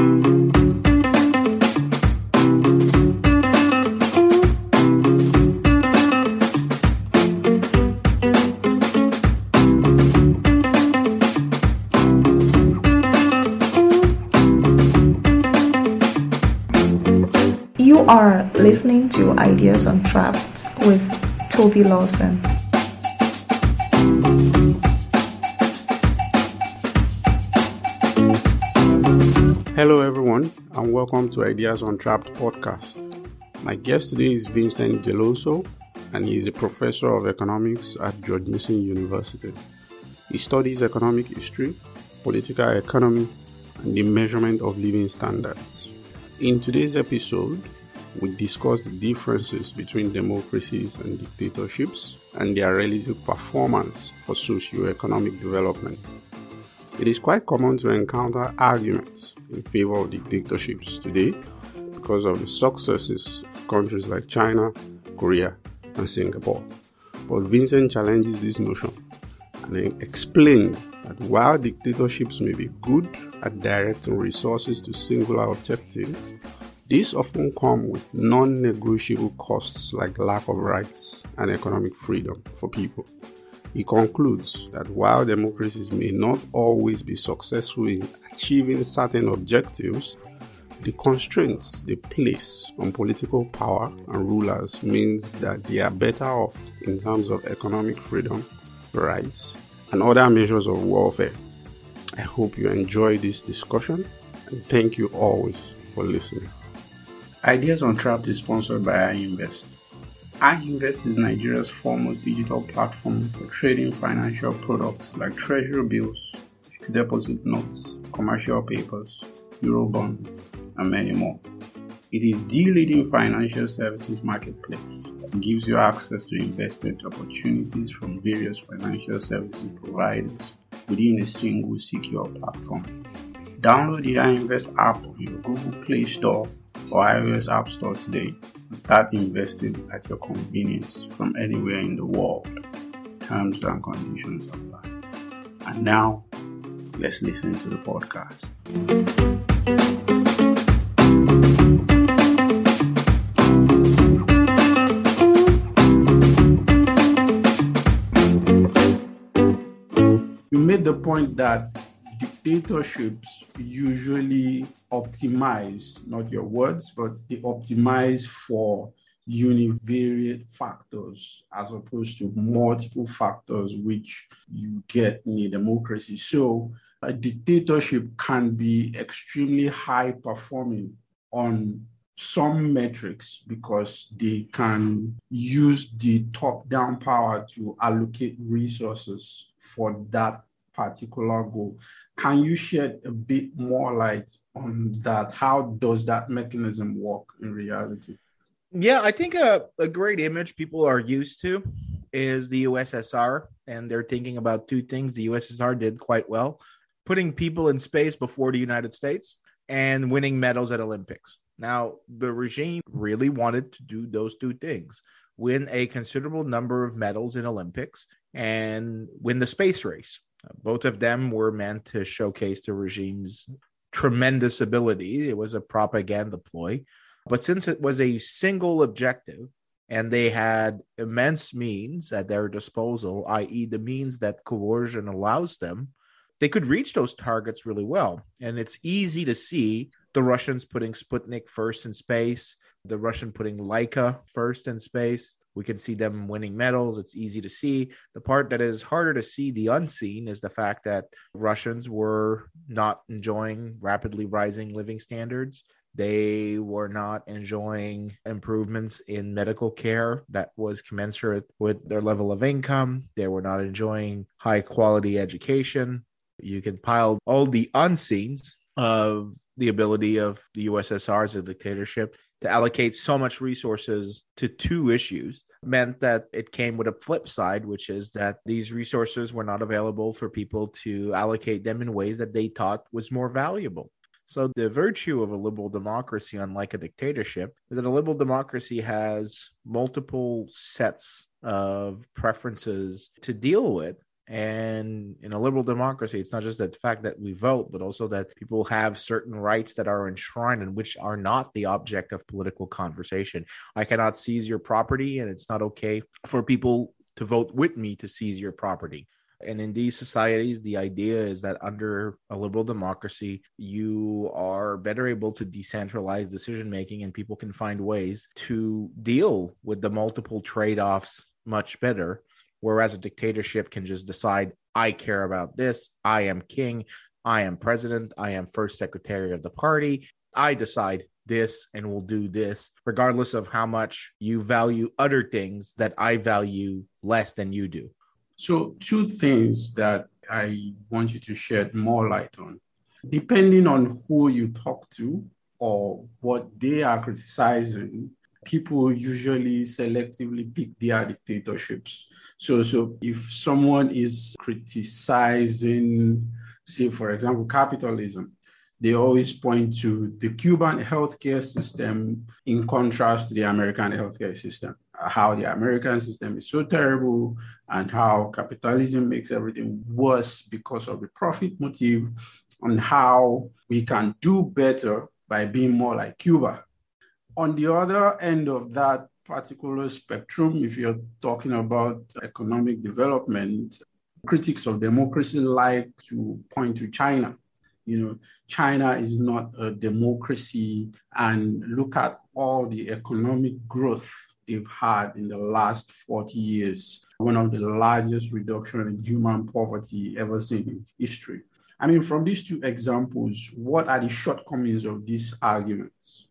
You are listening to Ideas on Untrapped with Toby Lawson. Hello, everyone, and welcome to Ideas Untrapped podcast. My guest today is Vincent Geloso, and he is a professor of economics at George Mason University. He studies economic history, political economy, and the measurement of living standards. In today's episode, we discuss the differences between democracies and dictatorships and their relative performance for socio-economic development. It is quite common to encounter arguments in favor of dictatorships today because of the successes of countries like China, Korea, and Singapore. But Vincent challenges this notion and explains that while dictatorships may be good at directing resources to singular objectives, these often come with non negotiable costs like lack of rights and economic freedom for people. He concludes that while democracies may not always be successful in achieving certain objectives, the constraints they place on political power and rulers means that they are better off in terms of economic freedom, rights, and other measures of welfare. I hope you enjoy this discussion and thank you always for listening. Ideas Untrapped is sponsored by iInvest. iInvest is Nigeria's foremost digital platform for trading financial products like treasury bills, fixed deposit notes, commercial papers, euro bonds, and many more. It is the leading financial services marketplace that gives you access to investment opportunities from various financial services providers within a single secure platform. Download the iInvest app on your Google Play Store or iOS App Store today and start investing at your convenience from anywhere in the world. Terms and conditions apply. And now, let's listen to the podcast. You made the point that dictatorships usually optimize, not your words, but they optimize for univariate factors as opposed to multiple factors which you get in a democracy. So a dictatorship can be extremely high performing on some metrics because they can use the top down power to allocate resources for that particular goal. Can you shed a bit more light on that? How does that mechanism work in reality? Yeah, I think a, a great image people are used to is the USSR, and they're thinking about two things the USSR did quite well putting people in space before the United States and winning medals at Olympics. Now, the regime really wanted to do those two things win a considerable number of medals in Olympics and win the space race. Both of them were meant to showcase the regime's tremendous ability. It was a propaganda ploy. But since it was a single objective and they had immense means at their disposal, i.e., the means that coercion allows them, they could reach those targets really well. And it's easy to see the Russians putting Sputnik first in space, the Russian putting Laika first in space. We can see them winning medals. It's easy to see. The part that is harder to see, the unseen, is the fact that Russians were not enjoying rapidly rising living standards. They were not enjoying improvements in medical care that was commensurate with their level of income. They were not enjoying high quality education. You can pile all the unseens of the ability of the USSR as a dictatorship to allocate so much resources to two issues meant that it came with a flip side, which is that these resources were not available for people to allocate them in ways that they thought was more valuable. So, the virtue of a liberal democracy, unlike a dictatorship, is that a liberal democracy has multiple sets of preferences to deal with And in a liberal democracy, it's not just the fact that we vote, but also that people have certain rights that are enshrined and which are not the object of political conversation. I cannot seize your property, and it's not okay for people to vote with me to seize your property. And in these societies, the idea is that under a liberal democracy, you are better able to decentralize decision making and people can find ways to deal with the multiple trade offs much better Whereas a dictatorship can just decide, I care about this, I am king, I am president, I am first secretary of the party, I decide this and will do this, regardless of how much you value other things that I value less than you do. So, two things that I want you to shed more light on. Depending on who you talk to or what they are criticizing, people usually selectively pick their dictatorships. So, so if someone is criticizing, say, for example, capitalism, they always point to the Cuban healthcare system in contrast to the American healthcare system. How the American system is so terrible and how capitalism makes everything worse because of the profit motive, and how we can do better by being more like Cuba. On the other end of that particular spectrum, if you're talking about economic development, critics of democracy like to point to China. You know, China is not a democracy, and look at all the economic growth they've had in the last 40 years, one of the largest reduction in human poverty ever seen in history. I mean, from these two examples, what are the shortcomings of these arguments?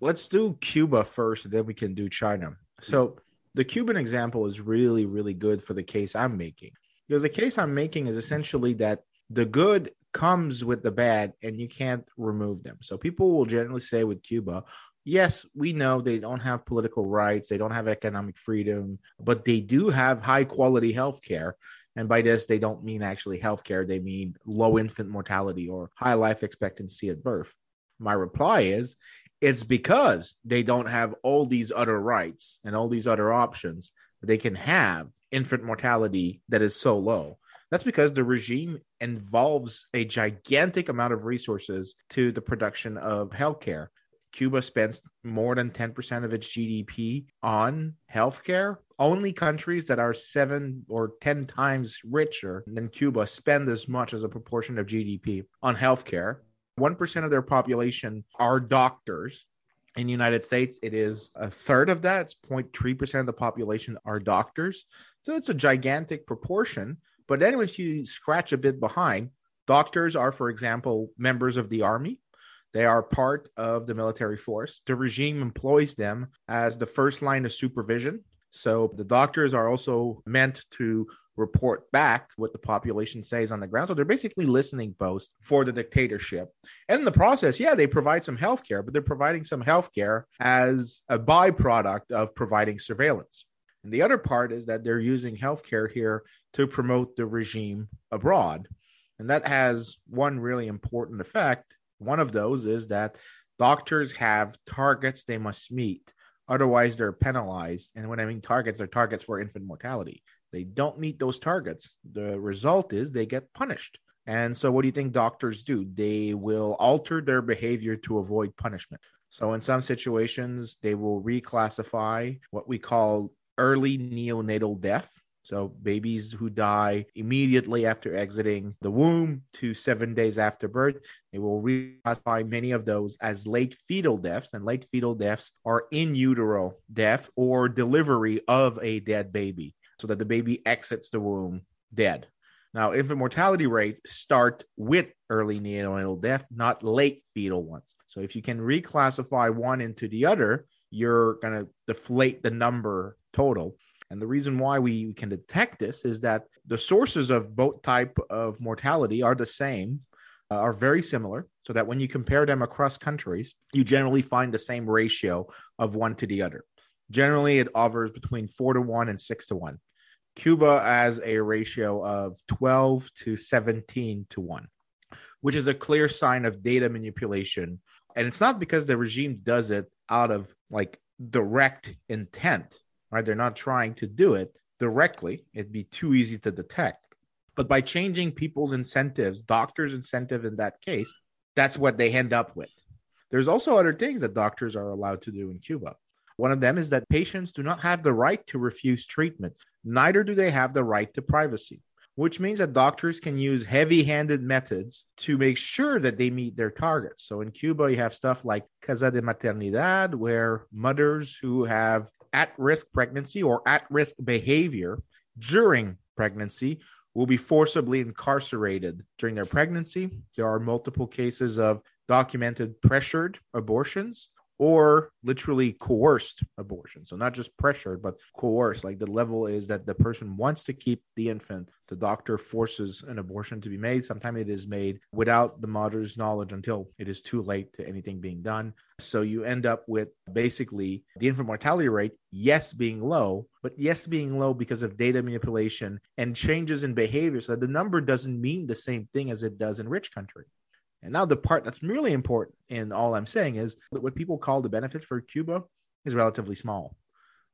Let's do Cuba first, and then we can do China. So the Cuban example is really, really good for the case I'm making. Because the case I'm making is essentially that the good comes with the bad and you can't remove them. So people will generally say with Cuba, yes, we know they don't have political rights, they don't have economic freedom, but they do have high quality health care. And by this, they don't mean actually healthcare, they mean low infant mortality or high life expectancy at birth. My reply is it's because they don't have all these other rights and all these other options they can have infant mortality that is so low. That's because the regime involves a gigantic amount of resources to the production of healthcare. Cuba spends more than 10% of its GDP on healthcare. Only countries that are seven or 10 times richer than Cuba spend as much as a proportion of GDP on healthcare. 1% of their population are doctors. In the United States, it is a third of that. It's 0.3% of the population are doctors. So it's a gigantic proportion. But then if you scratch a bit behind, doctors are, for example, members of the army. They are part of the military force. The regime employs them as the first line of supervision. So the doctors are also meant to report back what the population says on the ground. So they're basically listening posts for the dictatorship. And in the process, yeah, they provide some healthcare, but they're providing some healthcare as a byproduct of providing surveillance. And the other part is that they're using healthcare here to promote the regime abroad. And that has one really important effect. One of those is that doctors have targets they must meet. Otherwise, they're penalized. And when I mean targets, they're targets for infant mortality. They don't meet those targets. The result is they get punished. And so, what do you think doctors do? They will alter their behavior to avoid punishment. So, in some situations, they will reclassify what we call early neonatal death. So, babies who die immediately after exiting the womb to seven days after birth, they will reclassify many of those as late fetal deaths. And late fetal deaths are in utero death or delivery of a dead baby so that the baby exits the womb dead. Now, infant mortality rates start with early neonatal death, not late fetal ones. So, if you can reclassify one into the other, you're going to deflate the number total. And the reason why we can detect this is that the sources of both type of mortality are the same, uh, are very similar, so that when you compare them across countries, you generally find the same ratio of one to the other. Generally, it offers between four to one and six to one. Cuba has a ratio of 12 to 17 to 1, which is a clear sign of data manipulation. And it's not because the regime does it out of like direct intent, right? They're not trying to do it directly. It'd be too easy to detect. But by changing people's incentives, doctors' incentive in that case, that's what they end up with. There's also other things that doctors are allowed to do in Cuba. One of them is that patients do not have the right to refuse treatment, neither do they have the right to privacy, which means that doctors can use heavy handed methods to make sure that they meet their targets. So in Cuba, you have stuff like Casa de Maternidad, where mothers who have at risk pregnancy or at risk behavior during pregnancy will be forcibly incarcerated during their pregnancy. There are multiple cases of documented pressured abortions or literally coerced abortion. So not just pressured, but coerced. Like the level is that the person wants to keep the infant. The doctor forces an abortion to be made. Sometimes it is made without the mother's knowledge until it is too late to anything being done. So you end up with basically the infant mortality rate, yes, being low, but yes, being low because of data manipulation and changes in behavior. So the number doesn't mean the same thing as it does in rich country. And now the part that's really important in all I'm saying is that what people call the benefit for Cuba is relatively small.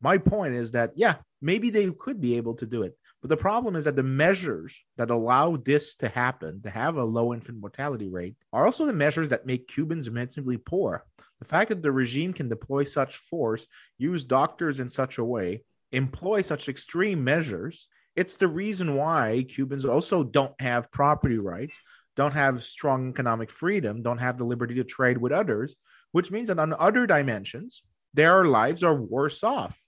My point is that, yeah, maybe they could be able to do it. But the problem is that the measures that allow this to happen, to have a low infant mortality rate, are also the measures that make Cubans immensely poor. The fact that the regime can deploy such force, use doctors in such a way, employ such extreme measures, it's the reason why Cubans also don't have property rights, don't have strong economic freedom, don't have the liberty to trade with others, which means that on other dimensions, their lives are worse off.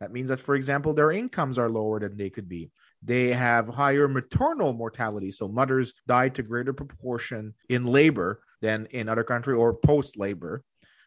That means that, for example, their incomes are lower than they could be. They have higher maternal mortality. So mothers die to greater proportion in labor than in other countries or post labor.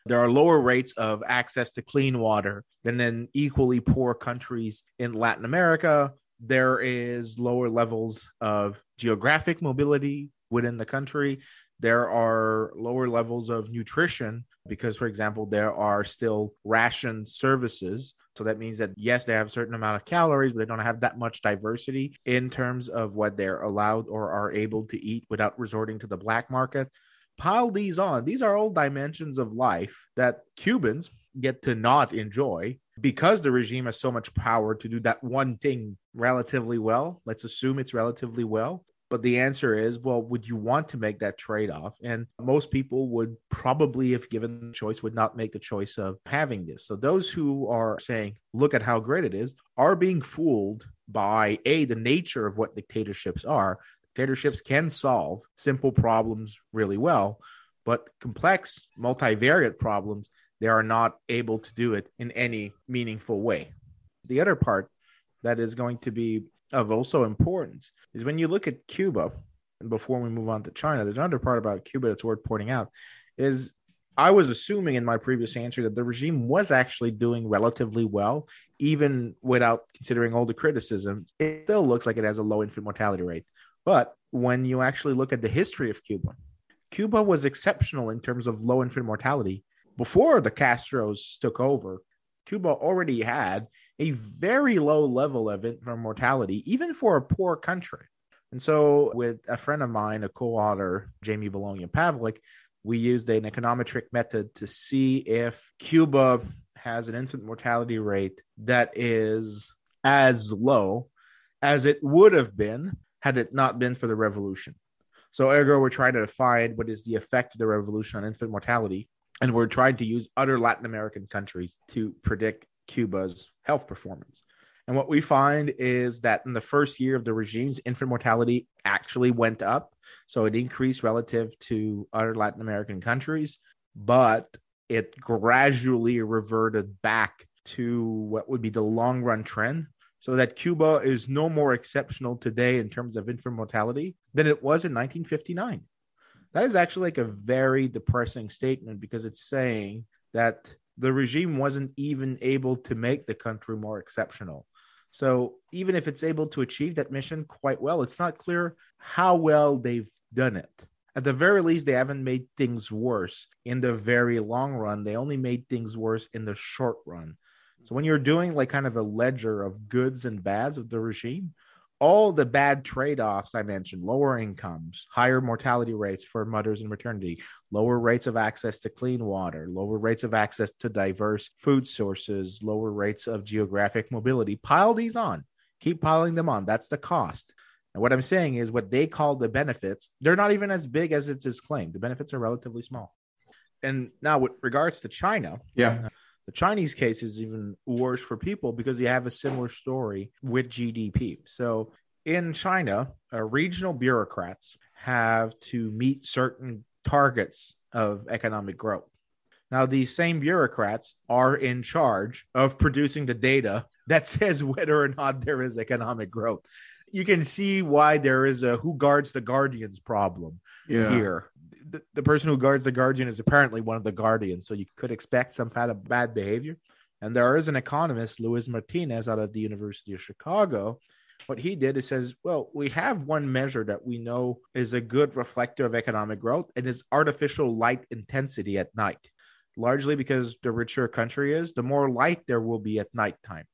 There are lower rates of access to clean water than in equally poor countries in Latin America. There is lower levels of geographic mobility within the country. There are lower levels of nutrition because, for example, there are still ration services. So that means that, yes, they have a certain amount of calories, but they don't have that much diversity in terms of what they're allowed or are able to eat without resorting to the black market. Pile these on. These are all dimensions of life that Cubans get to not enjoy because the regime has so much power to do that one thing relatively well. Let's assume it's relatively well. But the answer is, well, would you want to make that trade off? And most people would probably, if given the choice, would not make the choice of having this. So those who are saying, look at how great it is, are being fooled by A, the nature of what dictatorships are. Dictatorships can solve simple problems really well, but complex, multivariate problems, they are not able to do it in any meaningful way. The other part that is going to be of also importance is when you look at Cuba, and before we move on to China, there's another part about Cuba that's worth pointing out is I was assuming in my previous answer that the regime was actually doing relatively well, even without considering all the criticisms. It still looks like it has a low infant mortality rate. But when you actually look at the history of Cuba, Cuba was exceptional in terms of low infant mortality. Before the Castros took over, Cuba already had a very low level of infant mortality, even for a poor country. And so, with a friend of mine, a co author, Jamie Bologna Pavlik, we used an econometric method to see if Cuba has an infant mortality rate that is as low as it would have been had it not been for the revolution. So, ergo, we're trying to find what is the effect of the revolution on infant mortality. And we're trying to use other Latin American countries to predict Cuba's health performance. And what we find is that in the first year of the regime's infant mortality actually went up. So it increased relative to other Latin American countries, but it gradually reverted back to what would be the long run trend. So that Cuba is no more exceptional today in terms of infant mortality than it was in 1959. That is actually like a very depressing statement because it's saying that the regime wasn't even able to make the country more exceptional. So even if it's able to achieve that mission quite well, it's not clear how well they've done it. At the very least, they haven't made things worse in the very long run. They only made things worse in the short run. So when you're doing like kind of a ledger of goods and bads of the regime, all the bad trade-offs I mentioned, lower incomes, higher mortality rates for mothers in maternity, lower rates of access to clean water, lower rates of access to diverse food sources, lower rates of geographic mobility. Pile these on. Keep piling them on. That's the cost. And what I'm saying is what they call the benefits, they're not even as big as it's claimed. The benefits are relatively small. And now with regards to China, yeah. The Chinese case is even worse for people because you have a similar story with GDP. So in China, uh, regional bureaucrats have to meet certain targets of economic growth. Now, these same bureaucrats are in charge of producing the data that says whether or not there is economic growth. You can see why there is a who guards the guardians problem yeah. here. The, the, person who guards the guardian is apparently one of the guardians, so you could expect some kind of bad behavior. And there is an economist, Luis Martinez, out of the University of Chicago. What he did is says, well, we have one measure that we know is a good reflector of economic growth, and is artificial light intensity at night largely because the richer a country is, the more light there will be at nighttime.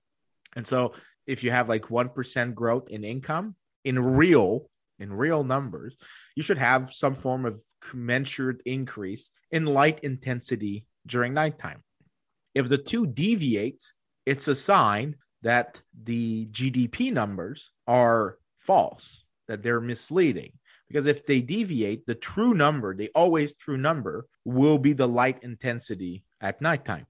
And so if you have like 1% growth in income in real in real numbers, you should have some form of commensurate increase in light intensity during nighttime. If the two deviates, it's a sign that the GDP numbers are false, that they're misleading. Because if they deviate, the true number, the always true number, will be the light intensity at nighttime.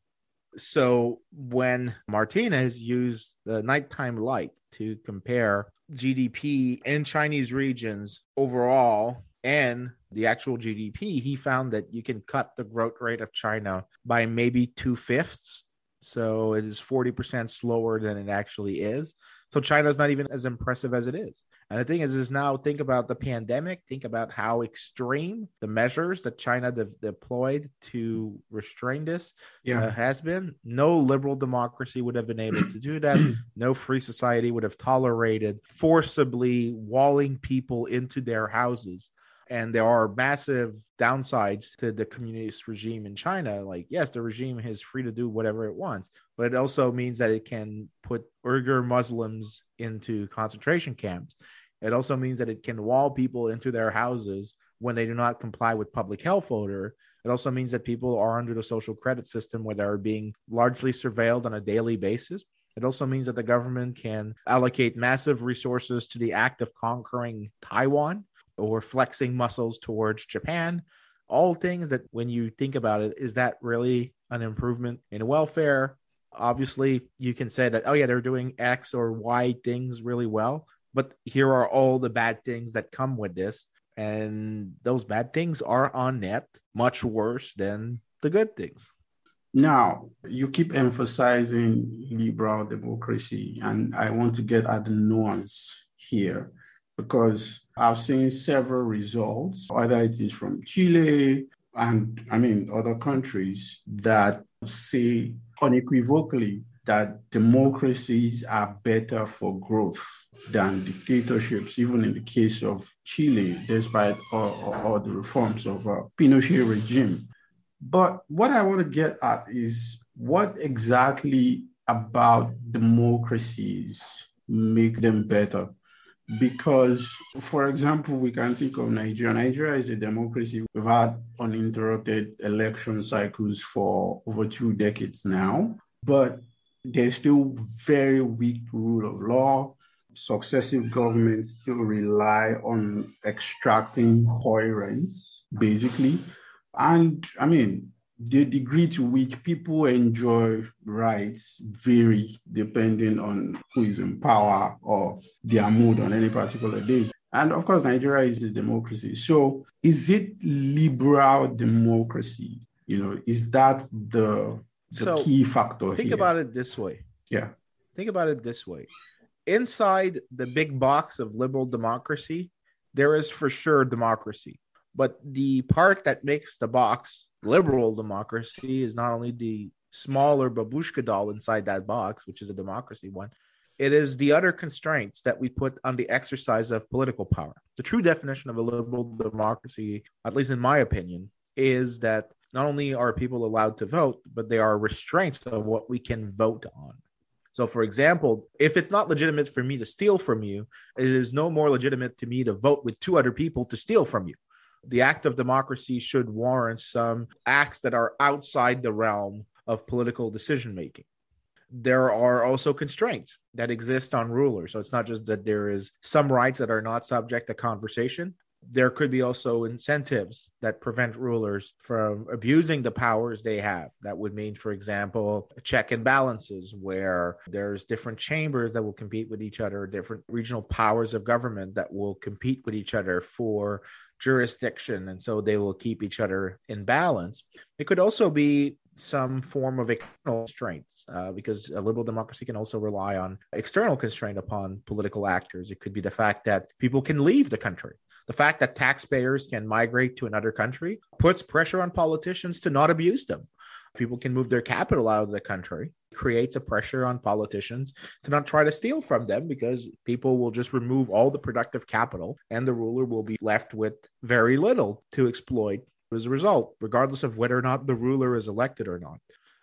So when Martinez used the nighttime light to compare GDP in Chinese regions overall and the actual GDP, he found that you can cut the growth rate of China by maybe two fifths. So it is 40% slower than it actually is. So China's not even as impressive as it is. And the thing is, is now think about the pandemic. Think about how extreme the measures that China de- deployed to restrain this yeah. uh, has been. No liberal democracy would have been able to do that. no free society would have tolerated forcibly walling people into their houses and there are massive downsides to the communist regime in China. Like, yes, the regime is free to do whatever it wants, but it also means that it can put Uyghur Muslims into concentration camps. It also means that it can wall people into their houses when they do not comply with public health order. It also means that people are under the social credit system where they're being largely surveilled on a daily basis. It also means that the government can allocate massive resources to the act of conquering Taiwan or flexing muscles towards Japan. All things that, when you think about it, is that really an improvement in welfare? Obviously, you can say that, oh, yeah, they're doing X or Y things really well. But here are all the bad things that come with this. And those bad things are on net much worse than the good things. Now, you keep emphasizing liberal democracy, and I want to get at the nuance here because I've seen several results, whether it is from Chile and I mean other countries that say unequivocally that democracies are better for growth than dictatorships, even in the case of Chile, despite all, all the reforms of a Pinochet regime. But what I want to get at is what exactly about democracies make them better? Because, for example, we can think of Nigeria. Nigeria is a democracy. We've had uninterrupted election cycles for over two decades now, but there's still very weak rule of law. Successive governments still rely on extracting coherence, basically. And I mean, the degree to which people enjoy rights vary depending on who is in power or their mood on any particular day. And of course, Nigeria is a democracy. So is it liberal democracy? You know, is that the, the so key factor? Think here? about it this way. Yeah. Think about it this way. Inside the big box of liberal democracy, there is for sure democracy. But the part that makes the box liberal democracy is not only the smaller babushka doll inside that box, which is a democracy one, it is the other constraints that we put on the exercise of political power. The true definition of a liberal democracy, at least in my opinion, is that not only are people allowed to vote, but they are restraints of what we can vote on. So, for example, if it's not legitimate for me to steal from you, it is no more legitimate to me to vote with two other people to steal from you the act of democracy should warrant some acts that are outside the realm of political decision making. there are also constraints that exist on rulers. So it's not just that there is some rights that are not subject to conversation. There could be also incentives that prevent rulers from abusing the powers they have. That would mean, for example, check and balances, where there's different chambers that will compete with each other, different regional powers of government that will compete with each other for jurisdiction. And so they will keep each other in balance. It could also be some form of external constraints uh, because a liberal democracy can also rely on external constraint upon political actors. It could be the fact that people can leave the country. The fact that taxpayers can migrate to another country puts pressure on politicians to not abuse them. People can move their capital out of the country, creates a pressure on politicians to not try to steal from them because people will just remove all the productive capital and the ruler will be left with very little to exploit as a result, regardless of whether or not the ruler is elected or not.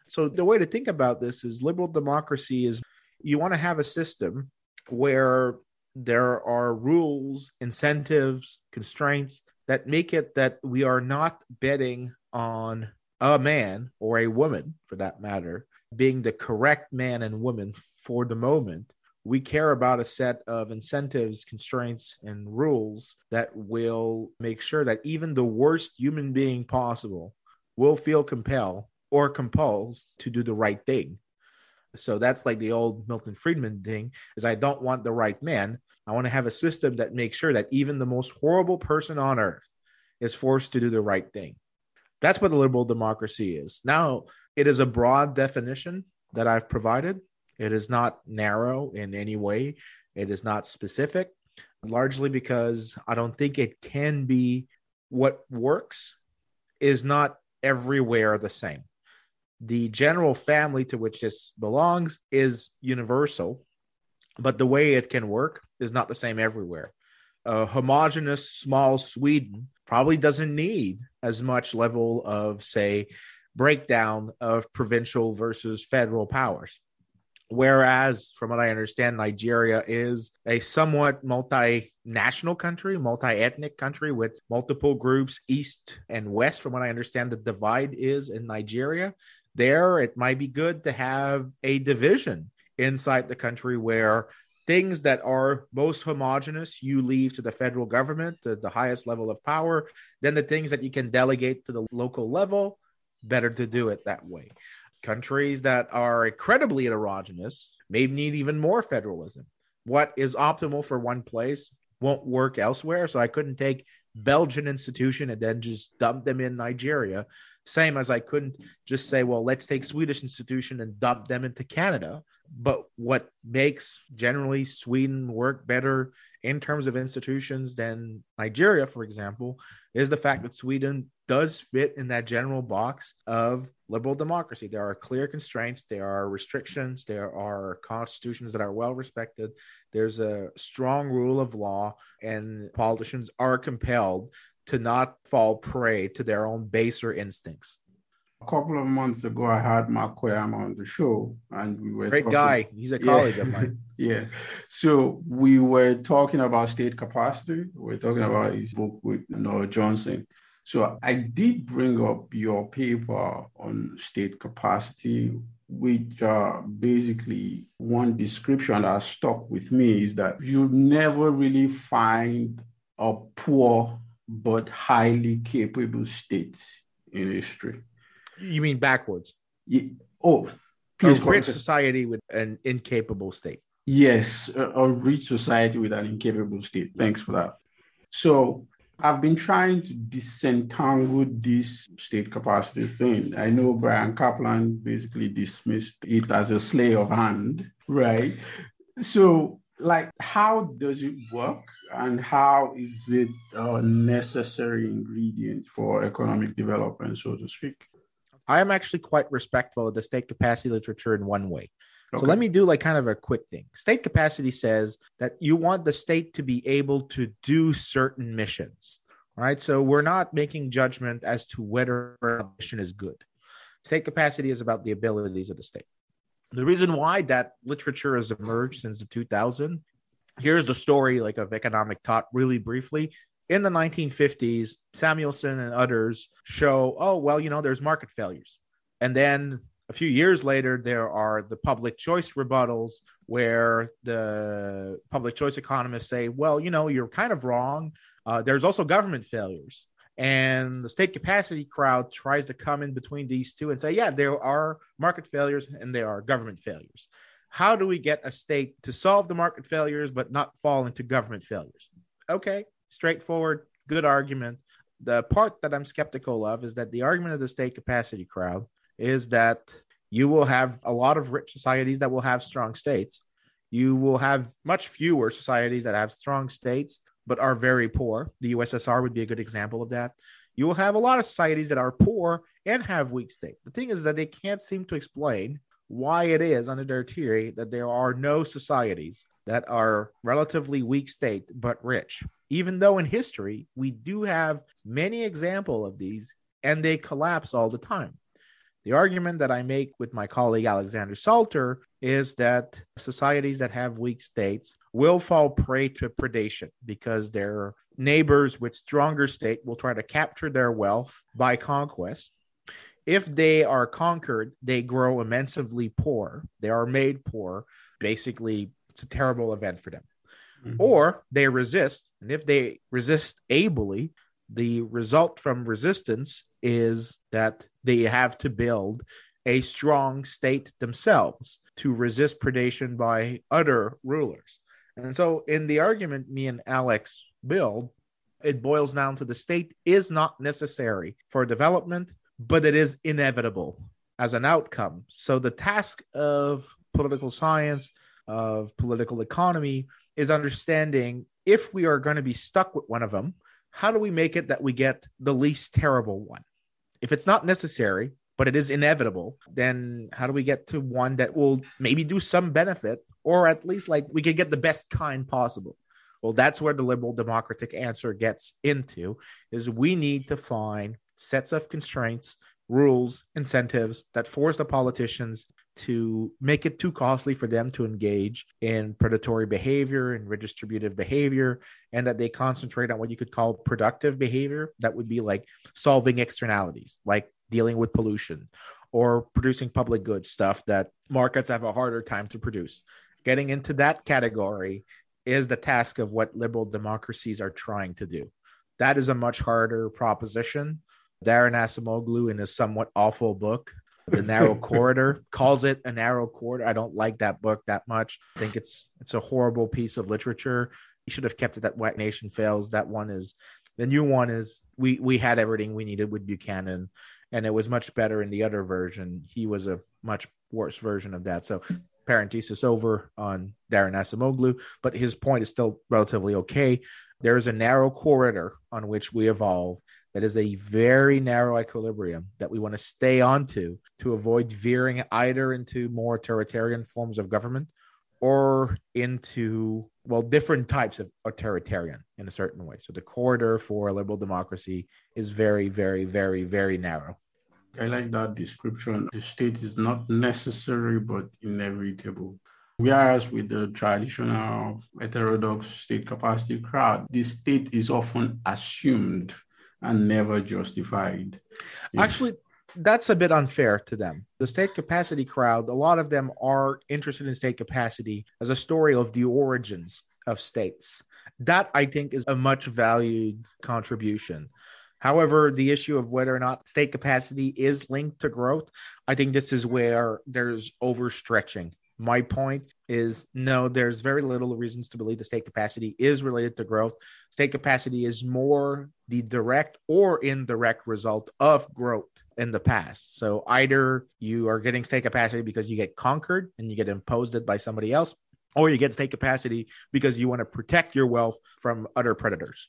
So, the way to think about this is liberal democracy is you want to have a system where there are rules, incentives, constraints that make it that we are not betting on a man or a woman, for that matter, being the correct man and woman for the moment, we care about a set of incentives, constraints, and rules that will make sure that even the worst human being possible will feel compelled or compelled to do the right thing. So that's like the old Milton Friedman thing is I don't want the right man. I want to have a system that makes sure that even the most horrible person on earth is forced to do the right thing. That's what a liberal democracy is. Now, it is a broad definition that I've provided. It is not narrow in any way. It is not specific, largely because I don't think it can be what works is not everywhere the same. The general family to which this belongs is universal, but the way it can work is not the same everywhere. A homogenous small Sweden probably doesn't need as much level of, say, breakdown of provincial versus federal powers. Whereas, from what I understand, Nigeria is a somewhat multinational country, multi ethnic country with multiple groups, east and west. From what I understand, the divide is in Nigeria. There, it might be good to have a division inside the country where things that are most homogenous you leave to the federal government to the highest level of power then the things that you can delegate to the local level better to do it that way. Countries that are incredibly heterogeneous may need even more federalism. What is optimal for one place won't work elsewhere so i couldn't take belgian institution and then just dump them in nigeria. Same as I couldn't just say, well, let's take Swedish institution and dump them into Canada. But what makes generally Sweden work better in terms of institutions than Nigeria, for example, is the fact that Sweden does fit in that general box of liberal democracy. There are clear constraints, there are restrictions, there are constitutions that are well respected, there's a strong rule of law, and politicians are compelled to not fall prey to their own baser instincts. A couple of months ago, I had Mark Koyama on the show, and we were great talking, guy. He's a colleague yeah, of mine. yeah. So we were talking about state capacity. We are talking about his book with Noel Johnson. So I did bring up your paper on state capacity, which uh, basically one description that stuck with me is that you never really find a poor but highly capable state in history. You mean backwards? Yeah. Oh, please. A rich society with an incapable state. Yes, a, a rich society with an incapable state. Thanks for that. So I've been trying to disentangle this state capacity thing. I know Bryan Caplan basically dismissed it as a slay of hand, right? So like how does it work and how is it a necessary ingredient for economic development so to speak i am actually quite respectful of the state capacity literature in one way. Okay. so let me do like kind of a quick thing. State capacity says that you want the state to be able to do certain missions right? So we're not making judgment as to whether a mission is good. State capacity is about the abilities of the state. The reason why that literature has emerged since the 2000 here's the story like of economic thought really briefly in the 1950s samuelson and others show oh well you know there's market failures and then A few years later, there are the public choice rebuttals where the public choice economists say, well, you know, you're kind of wrong. Uh, there's also government failures. And the state capacity crowd tries to come in between these two and say, yeah, there are market failures and there are government failures. How do we get a state to solve the market failures but not fall into government failures? Okay, straightforward, good argument. The part that I'm skeptical of is that the argument of the state capacity crowd is that you will have a lot of rich societies that will have strong states. You will have much fewer societies that have strong states but are very poor. The USSR would be a good example of that. You will have a lot of societies that are poor and have weak state. The thing is that they can't seem to explain why it is under their theory that there are no societies that are relatively weak state but rich. Even though in history we do have many example of these and they collapse all the time. The argument that I make with my colleague Alexander Salter is that societies that have weak states will fall prey to predation because their neighbors with stronger state will try to capture their wealth by conquest. If they are conquered, they grow immensely poor. They are made poor. Basically, it's a terrible event for them. Mm-hmm. Or they resist. And if they resist ably, the result from resistance is that they have to build a strong state themselves to resist predation by other rulers. And so, in the argument me and Alex build, it boils down to the state is not necessary for development, but it is inevitable as an outcome. So, the task of political science, of political economy, is understanding if we are going to be stuck with one of them, how do we make it that we get the least terrible one? If it's not necessary, but it is inevitable, then how do we get to one that will maybe do some benefit or at least like we could get the best kind possible? Well, that's where the liberal democratic answer gets into is we need to find sets of constraints, rules, incentives that force the politicians to make it too costly for them to engage in predatory behavior and redistributive behavior, and that they concentrate on what you could call productive behavior. That would be like solving externalities, like dealing with pollution or producing public goods, stuff that markets have a harder time to produce. Getting into that category is the task of what liberal democracies are trying to do. That is a much harder proposition. Daron Acemoglu, in his somewhat awful book, The Narrow Corridor, calls it a narrow corridor. I don't like that book that much. I think it's it's a horrible piece of literature. You should have kept it that Why Nations Fail. That one is the new one is we we had everything we needed with Buchanan and it was much better in the other version. He was a much worse version of that. So parenthesis over on Daron Acemoglu, but his point is still relatively okay. There is a narrow corridor on which we evolve that is a very narrow equilibrium that we want to stay onto to avoid veering either into more authoritarian forms of government or into well different types of authoritarian in a certain way. So the corridor for liberal democracy is very very very very narrow. I like that description. The state is not necessary but inevitable. Whereas with the traditional heterodox state capacity crowd the state is often assumed and never justified actually that's a bit unfair to them. The state capacity crowd, a lot of them are interested in state capacity as a story of the origins of states. That I think is a much valued contribution. However, the issue of whether or not state capacity is linked to growth, I think this is where there's overstretching my point is no, there's very little reasons to believe the state capacity is related to growth. State capacity is more the direct or indirect result of growth in the past. So either you are getting state capacity because you get conquered and you get imposed it by somebody else, or you get state capacity because you want to protect your wealth from other predators.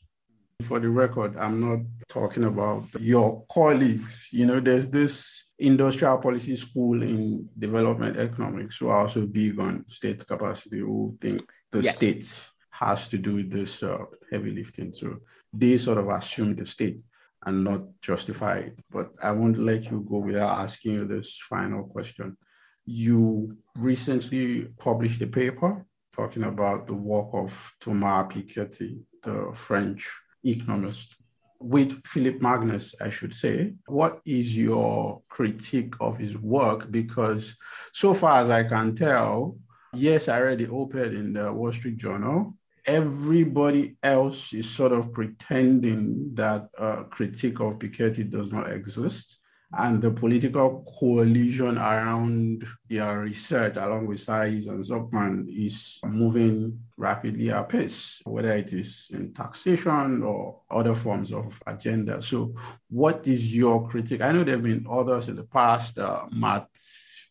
For the record, I'm not talking about your colleagues. You know, there's this industrial policy school in development economics who are also big on state capacity, who think the yes. state has to do with this uh, heavy lifting. So they sort of assume the state and not justify it. But I won't let you go without asking you this final question. You recently published a paper talking about the work of Thomas Piketty, the French economist with Phillip Magness, I should say. What is your critique of his work? Because so far as I can tell, yes, I read the op-ed in the Wall Street Journal. Everybody else is sort of pretending that a critique of Piketty does not exist and the political coalition around their research, along with Saez and Zucman, is moving rapidly apace, whether it is in taxation or other forms of agenda. So, what is your critique? I know there have been others in the past, uh, Matt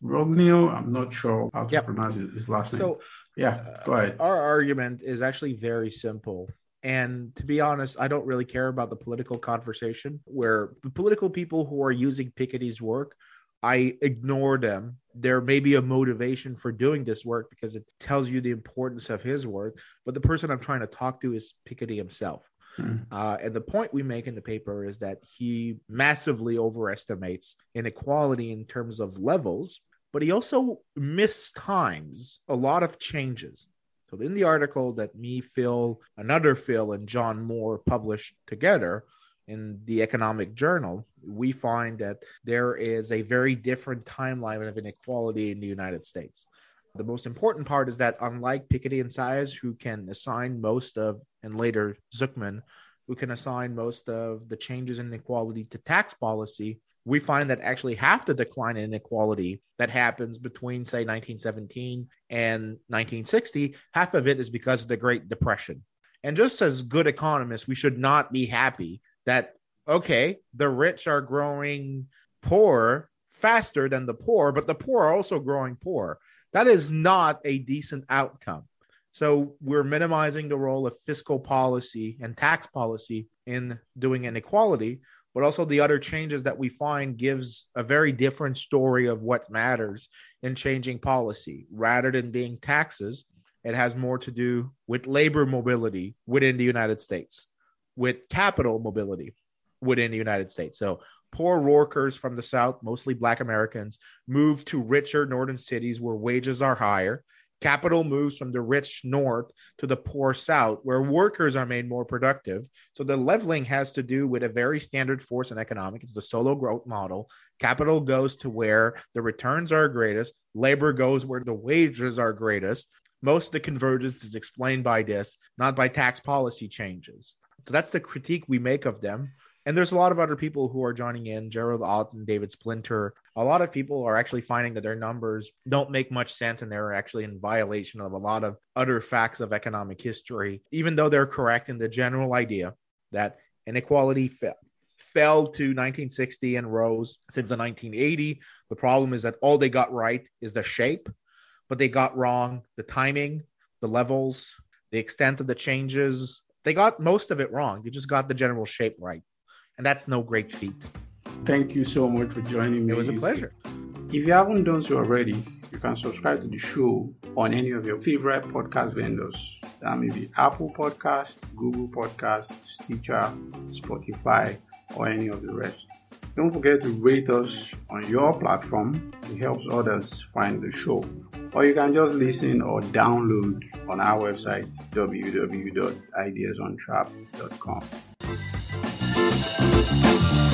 Rognlie, I'm not sure how to yep. pronounce his last name. So, yeah, go ahead. Our argument is actually very simple. And to be honest, I don't really care about the political conversation where the political people who are using Piketty's work, I ignore them. There may be a motivation for doing this work because it tells you the importance of his work. But the person I'm trying to talk to is Piketty himself. Hmm. Uh, and the point we make in the paper is that he massively overestimates inequality in terms of levels, but he also mistimes a lot of changes. So in the article that me, Phil, another Phil, and John Moore published together in the Economic Journal, we find that there is a very different timeline of inequality in the United States. The most important part is that unlike Piketty and Saez, who can assign most of, and later Zucman, who can assign most of the changes in inequality to tax policy, we find that actually half the decline in inequality that happens between, say, 1917 and 1960, half of it is because of the Great Depression. And just as good economists, we should not be happy that, okay, the rich are growing poor faster than the poor, but the poor are also growing poor. That is not a decent outcome. So we're minimizing the role of fiscal policy and tax policy in doing inequality but also the other changes that we find gives a very different story of what matters in changing policy. Rather than being taxes it has more to do with labor mobility within the united states with capital mobility within the united states. So poor workers from the south mostly black americans move to richer northern cities where wages are higher Capital moves from the rich north to the poor south, where workers are made more productive. So the leveling has to do with a very standard force in economics. It's the Solow growth model. Capital goes to where the returns are greatest, labor goes where the wages are greatest. Most of the convergence is explained by this, not by tax policy changes. So that's the critique we make of them. And there's a lot of other people who are joining in, Gerald and David Splinter. A lot of people are actually finding that their numbers don't make much sense and they're actually in violation of a lot of other facts of economic history, even though they're correct in the general idea that inequality fell fell to 1960 and rose since the 1980. The problem is that all they got right is the shape, but they got wrong the timing, the levels, the extent of the changes. They got most of it wrong. They just got the general shape right and that's no great feat. Thank you so much for joining me. It was a pleasure. If you haven't done so already, you can subscribe to the show on any of your favorite podcast vendors. That may be Apple Podcast, Google Podcast, Stitcher, Spotify, or any of the rest. Don't forget to rate us on your platform. It helps others find the show. Or you can just listen or download on our website www.ideasontrap.com.